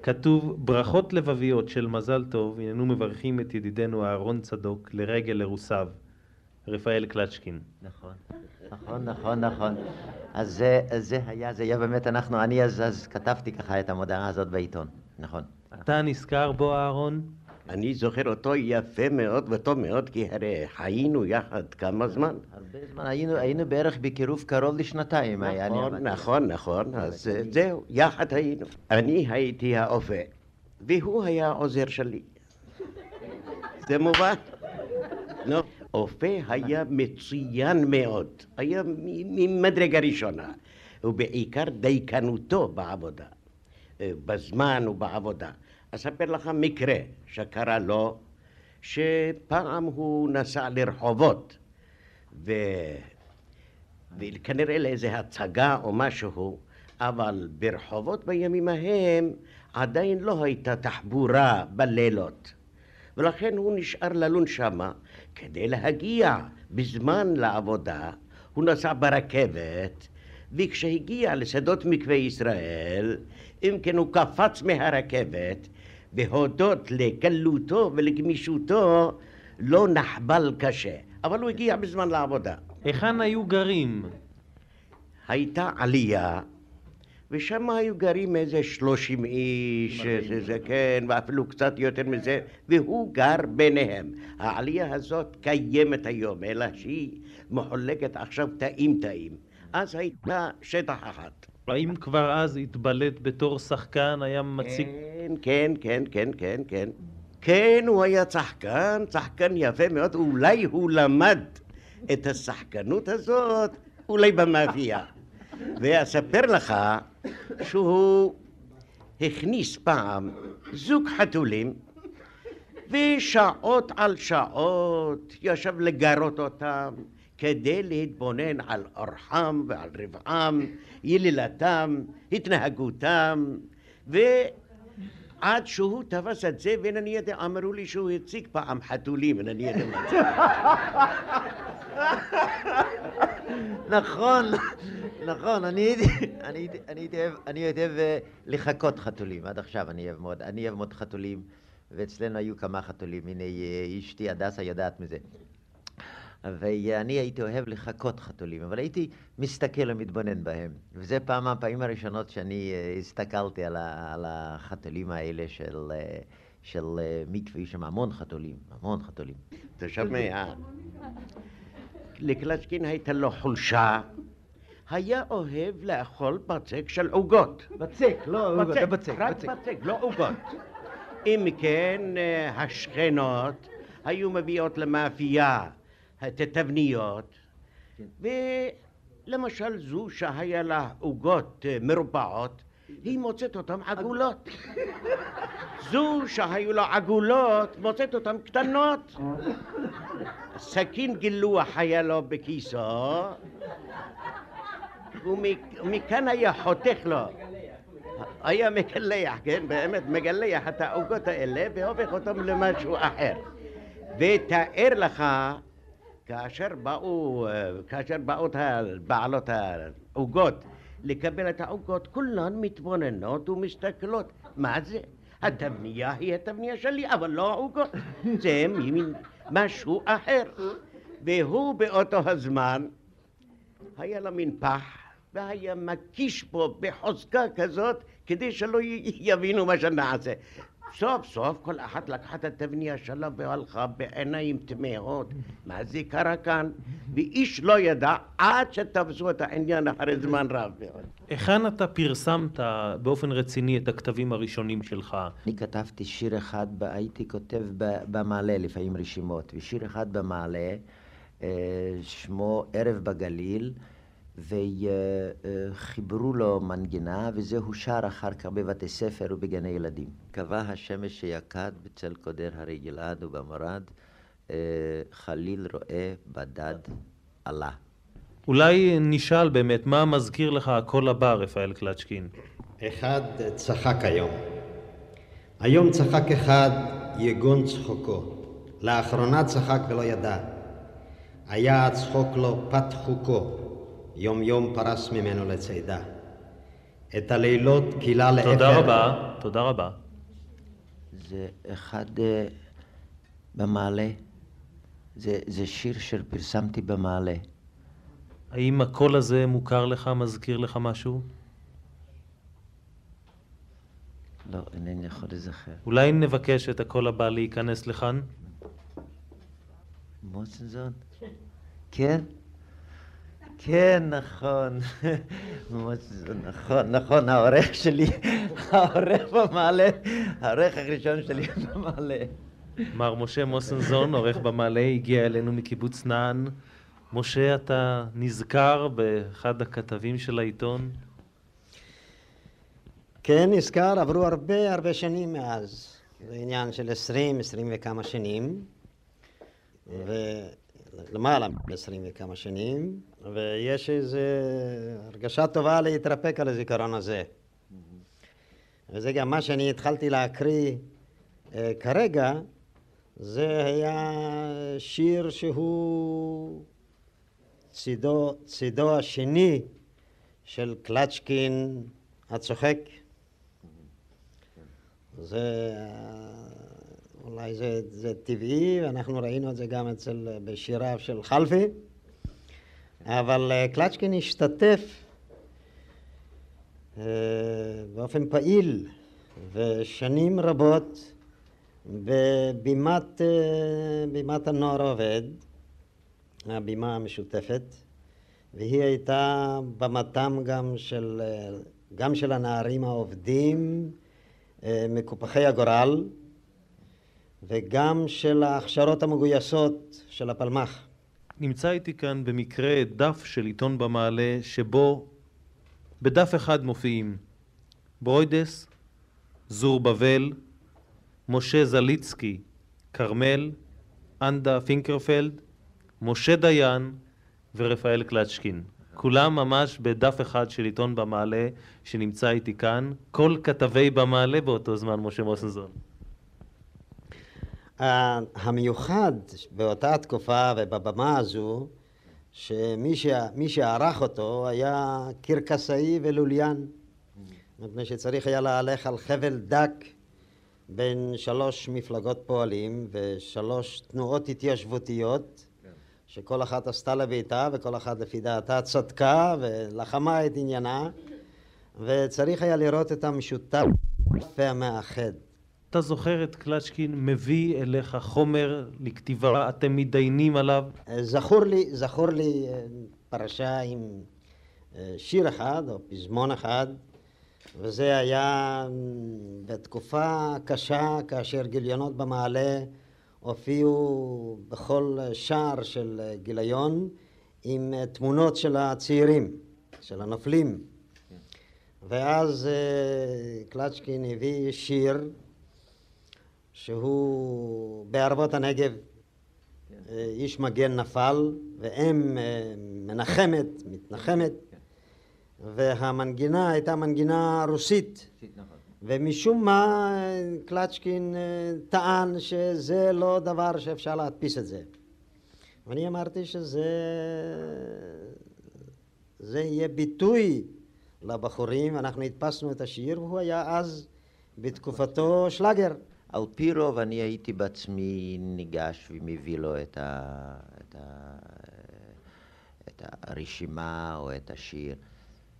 כתוב ברכות לבביות של מזל טוב, הננו מברכים את ידידנו אהרון צדוק לרגל אירוסיו, רפאל קלצ'קין. נכון, נכון, נכון, נכון. אז זה, זה היה, זה היה באמת אנחנו, אני אז, אז כתבתי ככה את המודעה הזאת בעיתון, נכון. אתה נזכר בו, אהרון? אני זוכר אותו יפה מאוד וטוב מאוד, כי הרי חיינו יחד כמה זמן. הרבה זמן, היינו, היינו בערך בקירוב קרוב לשנתיים. היה, נכון, נכון, נכון, אז זהו, יחד היינו. אני הייתי האופה, והוא היה העוזר שלי. זה מובן? לא. אופה היה מצוין מאוד, היה ממדרגה ראשונה, ובעיקר דייקנותו בעבודה, אה, בזמן ובעבודה. אספר לך מקרה שקרה לו, שפעם הוא נסע לרחובות, ו... וכנראה לאיזה הצגה או משהו, אבל ברחובות בימים ההם עדיין לא הייתה תחבורה בלילות, ולכן הוא נשאר ללון שמה כדי להגיע בזמן לעבודה. הוא נסע ברכבת, וכשהגיע לשדות מקווה ישראל, אם כן הוא קפץ מהרכבת, והודות לקלותו ולגמישותו לא נחבל קשה, אבל הוא הגיע בזמן לעבודה. היכן היו גרים? הייתה עלייה, ושם היו גרים איזה שלושים איש, זה, זה כן, ואפילו קצת יותר מזה, והוא גר ביניהם. העלייה הזאת קיימת היום, אלא שהיא מחולקת עכשיו תאים תאים. אז הייתה שטח אחת. האם כבר אז התבלט בתור שחקן, היה מציג... כן, כן, כן, כן, כן, כן. כן, הוא היה שחקן, שחקן יפה מאוד, אולי הוא למד את השחקנות הזאת, אולי במאפייה. ואספר לך שהוא הכניס פעם זוג חתולים ושעות על שעות ישב לגרות אותם כדי להתבונן על אורחם ועל רבעם, ילילתם, התנהגותם ועד שהוא תפס את זה ואינני יודע, אמרו לי שהוא הציג פעם חתולים, אינני יודע מה זה. נכון, נכון, אני אוהב אה, לחקות חתולים, עד עכשיו אני אוהב מאוד, אני אוהב מאוד חתולים, ואצלנו היו כמה חתולים, הנה אה, אשתי הדסה יודעת מזה. ואני הייתי אוהב לחקות חתולים, אבל הייתי מסתכל ומתבונן בהם. וזה פעם מהפעמים הראשונות שאני אה, הסתכלתי על, ה, על החתולים האלה של, של מקווה, יש שם המון חתולים, המון חתולים. אתה שומע? לקלצ'קין הייתה לו חולשה, היה אוהב לאכול בצק של עוגות. בצק, לא עוגות, בצק, בצק, רק בצק. בצק, לא עוגות. אם כן, אה, השכנות היו מביאות למאפייה התבניות, ולמשל זו שהיה לה עוגות אה, מרובעות, היא מוצאת אותן עגולות. *laughs* זו שהיו לה עגולות, מוצאת אותן קטנות. סכין גילוח היה לו בכיסו, ומכאן היה חותך לו. היה מגלח, כן, באמת, מגלח את העוגות האלה והופך אותם למשהו אחר. ותאר לך, כאשר באו, כאשר באות בעלות העוגות לקבל את העוגות, כולן מתבוננות ומסתכלות. מה זה? התבניה היא התבניה שלי, אבל לא העוגות. זה מין משהו אחר. והוא באותו הזמן, היה לה מין פח, והיה מקיש בו בחוזקה כזאת, כדי שלא יבינו מה שנעשה. סוף סוף כל אחת לקחה את התבניה שלה והלכה בעיניים תמהות. מה זה קרה כאן? ואיש לא ידע עד שתפסו את העניין אחרי זמן רב מאוד. היכן אתה פרסמת באופן רציני את הכתבים הראשונים שלך? אני כתבתי שיר אחד, הייתי כותב במעלה לפעמים רשימות, ושיר אחד במעלה, אה, שמו ערב בגליל, וחיברו לו מנגינה, וזה הושר אחר כך בבתי ספר ובגני ילדים. קבע השמש שיקד בצל קודר הרי גלעד ובמורד, אה, חליל רואה בדד עלה. אולי נשאל באמת, מה מזכיר לך הקול הבא, רפאל קלצ'קין? אחד צחק היום. היום צחק אחד יגון צחוקו. לאחרונה צחק ולא ידע. היה הצחוק לו פת חוקו, יום יום פרס ממנו לצידה. את הלילות קילה לאפר. תודה רבה, תודה רבה. זה אחד אה, במעלה. זה, זה שיר שפרסמתי במעלה. האם הקול הזה מוכר לך, מזכיר לך משהו? לא, אינני יכול לזכר. אולי נבקש את הקול הבא להיכנס לכאן? מוצנזון? כן? כן, נכון. *laughs* נכון, נכון, העורך שלי, *laughs* העורך במעלה, העורך הראשון שלי *laughs* במעלה. מר משה מוסנזון, עורך במעלה, הגיע אלינו מקיבוץ נען. משה, אתה נזכר באחד הכתבים של העיתון? כן, נזכר, עברו הרבה הרבה שנים מאז. זה עניין של עשרים, עשרים וכמה שנים. ולמעלה מ-20 וכמה שנים, ויש איזו הרגשה טובה להתרפק על הזיכרון הזה. וזה גם מה שאני התחלתי להקריא אה, כרגע, זה היה שיר שהוא צידו, צידו השני של קלצ'קין הצוחק. זה אולי זה, זה טבעי, ואנחנו ראינו את זה גם אצל, בשיריו של חלפי, אבל אה, קלצ'קין השתתף אה, באופן פעיל ושנים רבות בבימת אה, בימת הנוער העובד, הבימה המשותפת, והיא הייתה במתם גם של, גם של הנערים העובדים, מקופחי הגורל, וגם של ההכשרות המגויסות של הפלמ"ח. נמצא איתי כאן במקרה דף של עיתון במעלה שבו בדף אחד מופיעים ברוידס, זרובבל, משה זליצקי, כרמל, אנדה פינקרפלד, משה דיין ורפאל קלצ'קין. כולם ממש בדף אחד של עיתון במעלה שנמצא איתי כאן, כל כתבי במעלה באותו זמן, משה מוסנזון. המיוחד באותה תקופה ובבמה הזו, שמי שערך אותו היה קרקסאי ולוליין, מפני שצריך היה להלך על חבל דק בין שלוש מפלגות פועלים ושלוש תנועות התיישבותיות, שכל אחת עשתה לביתה וכל אחת לפי דעתה צדקה ולחמה את עניינה, וצריך היה לראות את המשותף והמאחד. אתה זוכר את קלצ'קין מביא אליך חומר לכתיבה, אתם מתדיינים עליו? זכור לי, זכור לי אה, פרשה עם אה, שיר אחד או פזמון אחד, וזה היה בתקופה קשה כאשר גיליונות במעלה הופיעו בכל שער של גיליון עם אה, תמונות של הצעירים, של הנופלים. ואז קלצ'קין הביא שיר שהוא בערבות הנגב כן. איש מגן נפל ואם אה, מנחמת, מתנחמת והמנגינה הייתה מנגינה רוסית. נכון. ומשום מה קלצ'קין אה, טען שזה לא דבר שאפשר להדפיס את זה. ואני אמרתי שזה זה יהיה ביטוי לבחורים, אנחנו הדפסנו את השיר והוא היה אז בתקופתו שלאגר על פי רוב אני הייתי בעצמי ניגש ומביא לו את, ה, את, ה, את הרשימה או את השיר.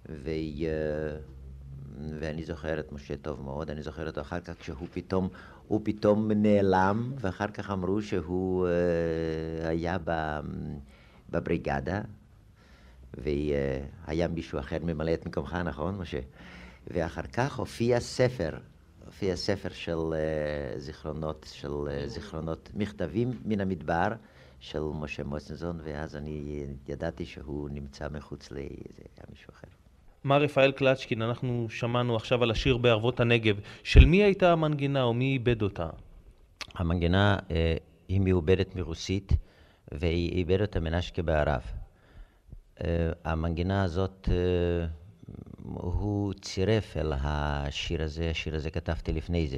ו, ואני זוכר את משה טוב מאוד, אני זוכר אותו אחר כך כשהוא פתאום, הוא פתאום נעלם, ואחר כך אמרו שהוא uh, היה בבריגדה, והיה מישהו אחר ממלא את מקומך, נכון, משה? ואחר כך הופיע ספר הופיע ספר של uh, זיכרונות, של uh, זיכרונות, מכתבים מן המדבר של משה מוסנזון, ואז אני ידעתי שהוא נמצא מחוץ ל... זה היה מישהו אחר. מר רפאל קלצ'קין, אנחנו שמענו עכשיו על השיר בערבות הנגב. של מי הייתה המנגינה או מי איבד אותה? המנגינה uh, היא מעובדת מרוסית, והיא איבד אותה מנשקה בערב. אה, המנגינה הזאת, אה, הוא צירף אל השיר הזה, השיר הזה כתבתי לפני זה,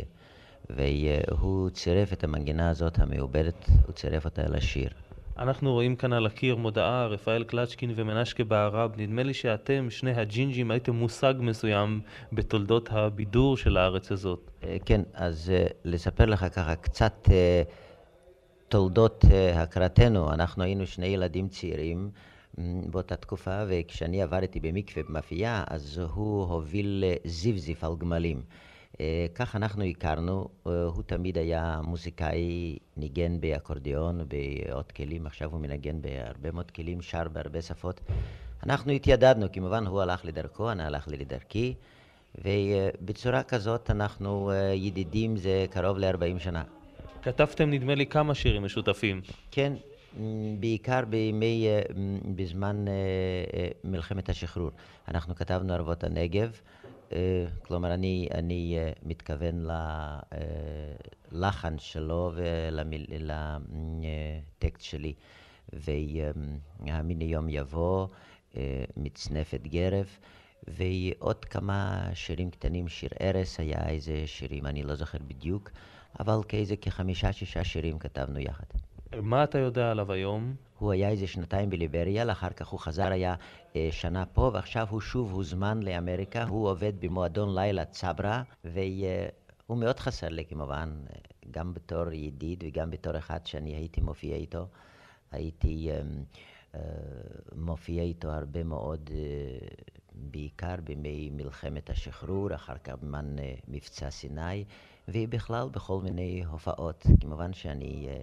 והוא צירף את המנגינה הזאת המעובדת, הוא צירף אותה אל השיר. אנחנו רואים כאן על הקיר מודעה, רפאל קלצ'קין ומנשקה בערב. נדמה לי שאתם, שני הג'ינג'ים, הייתם מושג מסוים בתולדות הבידור של הארץ הזאת. אה, כן, אז אה, לספר לך ככה קצת אה, תולדות הכרתנו. אנחנו היינו שני ילדים צעירים באותה תקופה, וכשאני עבדתי במקווה במאפייה, אז הוא הוביל זיפזיף על גמלים. אה, כך אנחנו הכרנו, אה, הוא תמיד היה מוזיקאי, ניגן באקורדיאון, בעוד כלים, עכשיו הוא מנגן בהרבה מאוד כלים, שר בהרבה שפות. אנחנו התיידדנו, כמובן הוא הלך לדרכו, אני הלכתי לדרכי, ובצורה כזאת אנחנו אה, ידידים זה קרוב ל-40 שנה. כתבתם נדמה לי כמה שירים משותפים. כן, בעיקר בימי, בזמן מלחמת השחרור. אנחנו כתבנו ערבות הנגב. אה, כלומר, אני, אני אה, מתכוון ללחן שלו ולטקסט שלי. והמיני יום יבוא, אה, מצנפת גרב, ועוד כמה שירים קטנים, שיר ארס היה איזה שירים, אני לא זוכר בדיוק, אבל כאיזה כחמישה-שישה שירים כתבנו יחד. מה אתה יודע עליו היום? הוא היה איזה שנתיים בליבריה, אחר כך הוא חזר, היה אה, שנה פה, ועכשיו הוא שוב הוזמן לאמריקה. הוא עובד במועדון לילה צברה, והוא מאוד חסר לי כמובן, גם בתור ידיד וגם בתור אחד שאני הייתי מופיע איתו. הייתי אה, אה, מופיע איתו הרבה מאוד, אה, בעיקר בימי מלחמת השחרור, אחר כך בזמן אה, מבצע סיני. ובכלל בכל מיני הופעות. כמובן שאני, אה,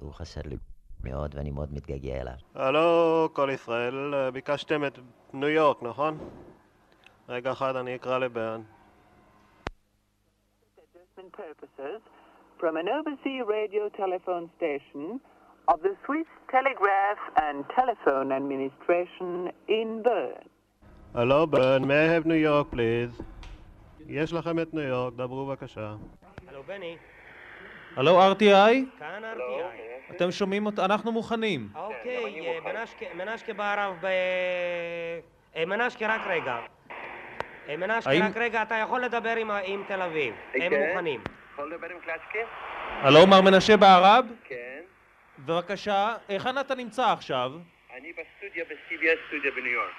הוא חסר לי מאוד ואני מאוד מתגעגע אליו. הלו, כל ישראל, ביקשתם את ניו יורק, נכון? רגע אחד אני אקרא לבן. from an overseas radio telephone station of the Swiss Telegraph and Telephone Administration in Bern. הלו, ברן, may I have New York, please? יש לכם את ניו יורק, דברו בבקשה. הלו, בני. הלו, RTI? כאן RTI. אתם שומעים אותנו? אנחנו מוכנים. אוקיי, מנשקה בערב ב... מנשקה, רק רגע. מנשקה, רק רגע, אתה יכול לדבר עם תל אביב. הם מוכנים. יכול לדבר עם קלצ'קי? הלו, מר מנשה בערב? כן. בבקשה, היכן אתה נמצא עכשיו? אני בסטודיו, ב-CBS סטודיו בניו יורק.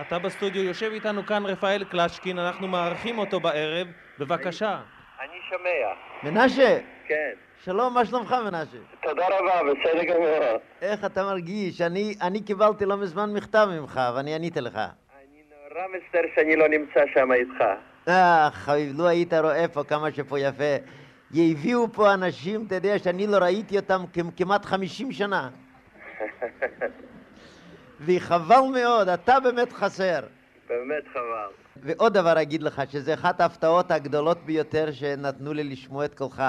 אתה בסטודיו, יושב איתנו כאן רפאל קלצ'קין, אנחנו מארחים אותו בערב, בבקשה. אני שומע. מנשה! כן. שלום, מה שלומך מנשה? תודה רבה, בסדר גמור. איך אתה מרגיש? אני, אני קיבלתי לא מזמן מכתב ממך, ואני עניתי לך. אני נורא מצטער שאני לא נמצא שם איתך. אה, חביב, לו היית רואה פה כמה שפה יפה. הביאו פה אנשים, אתה יודע, שאני לא ראיתי אותם כמעט חמישים שנה. *laughs* וחבל מאוד, אתה באמת חסר. באמת חבל. ועוד דבר אגיד לך, שזה אחת ההפתעות הגדולות ביותר שנתנו לי לשמוע את קולך.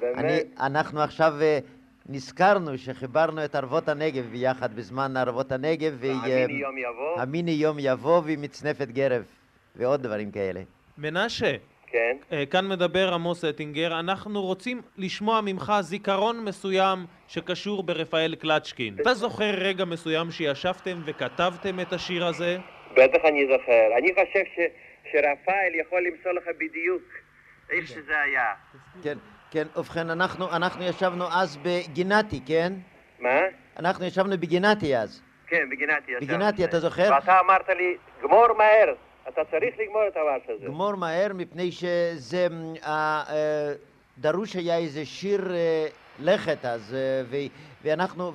באמת? אני, אנחנו עכשיו אה, נזכרנו שחיברנו את ערבות הנגב ביחד בזמן ערבות הנגב. המיני יום יבוא. המיני יום יבוא ומצנפת גרב, ועוד דברים כאלה. מנשה. כן. כאן מדבר עמוס אטינגר, אנחנו רוצים לשמוע ממך זיכרון מסוים שקשור ברפאל קלצ'קין. אתה זוכר רגע מסוים שישבתם וכתבתם את השיר הזה? בטח אני זוכר. אני חושב ש, שרפאל יכול למסור לך בדיוק איך שזה היה. כן, כן, ובכן, אנחנו, אנחנו ישבנו אז בגינתי, כן? מה? אנחנו ישבנו בגינתי אז. כן, בגינתי ישבנו. בגינתי, אתה זוכר? ואתה אמרת לי, גמור מהר. אתה צריך לגמור את הווארס הזה. גמור מהר, מפני שזה... אה, אה, דרוש היה איזה שיר אה, לכת אז, ואנחנו,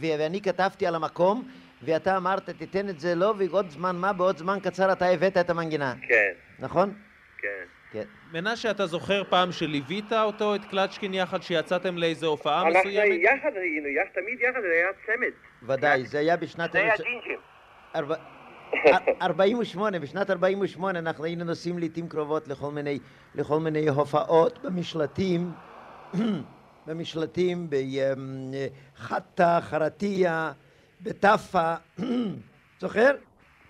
ואני כתבתי על המקום, ואתה אמרת, תיתן את זה לו, ועוד זמן מה, בעוד זמן קצר אתה הבאת את המנגינה. כן. נכון? כן. כן. מנשה, אתה זוכר פעם שליווית אותו, את קלצ'קין יחד, שיצאתם לאיזה הופעה אנחנו מסוימת? אנחנו יחד היינו, יחד, תמיד יחד, זה היה צמד. ודאי, זה היה בשנת... זה היה ג'ינג'ים. 48, *laughs* בשנת 48 אנחנו היינו נוסעים לעיתים קרובות לכל מיני, לכל מיני הופעות במשלטים, *clears throat* במשלטים בחטא, חרטיה, בטאפה, *clears throat* זוכר?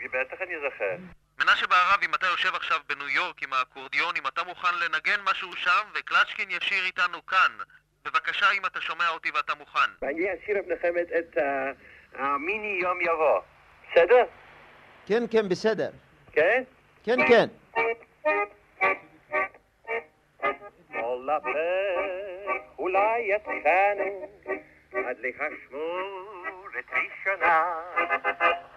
בטח אני זוכר. מנשה בערב, אם אתה יושב עכשיו בניו יורק עם האקורדיון, אם אתה מוכן לנגן משהו שם, וקלצ'קין ישיר איתנו כאן. בבקשה, אם אתה שומע אותי ואתה מוכן. אני אשיר לכם את המיני יום יבוא. בסדר? כן, כן, בסדר. כן? כן, כן. כל אולי יצאנו עד להשמורת ראשונה.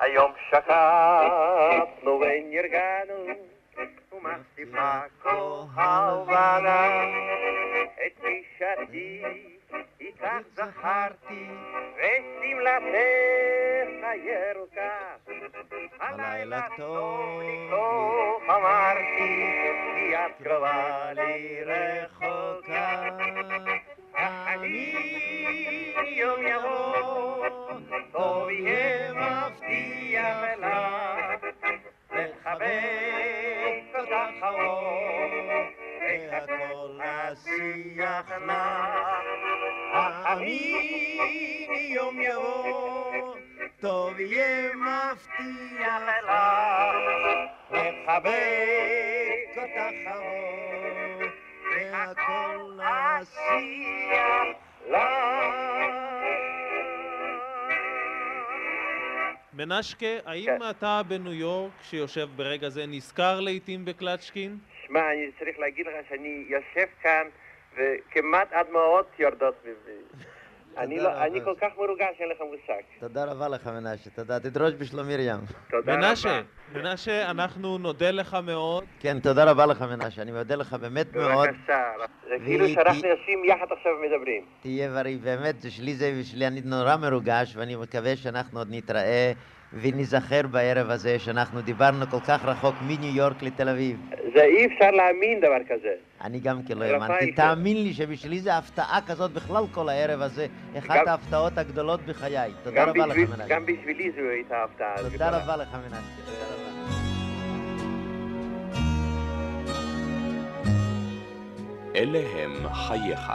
היום שקפנו ונרגענו ומחטיפה כה הבנה. את פגישתי איתך זכרתי ושמלתך הירוקה. הלילה טוב כה אמרתי כי את קרובה לי רחוקה. אני יום יבוא טוב יהיה מבטיח לך לחבק אותך חמור והכל נשיח לך האמיני יום יבוא טוב יהיה מבטיח לך. לחבק אותך חמור והכל נשיח מנשקה, האם אתה בניו יורק, שיושב ברגע זה, נזכר לעיתים בקלצ'קין? שמע, אני צריך להגיד לך שאני יושב כאן וכמעט הדמעות יורדות ממני. אני, לא, אני כל כך מרוגש, אין לך מושג. תודה רבה לך, מנשה. תודה. תדרוש בשלום מרים. תודה מנשה, מנשה, אנחנו נודה לך מאוד. כן, תודה רבה לך, מנשה. אני מודה לך באמת מאוד. בבקשה. זה כאילו שאנחנו יושבים יחד עכשיו ומדברים. תהיה בריא, באמת, שלי זה בשבילי, אני נורא מרוגש, ואני מקווה שאנחנו עוד נתראה וניזכר בערב הזה, שאנחנו דיברנו כל כך רחוק מניו יורק לתל אביב. זה אי אפשר להאמין דבר כזה. אני גם כן לא האמנתי. תאמין לי שבשבילי זה הפתעה כזאת בכלל כל הערב הזה, אחת גם- ההפתעות הגדולות בחיי. תודה רבה לך, בשביל- מנשה. גם בשבילי זו הייתה הפתעה. תודה רבה לך, מנשה. תודה רבה. אלה הם חייך.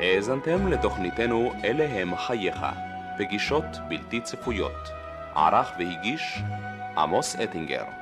האזנתם לתוכניתנו אלה הם חייך, פגישות בלתי צפויות. ערך והגיש עמוס אטינגר.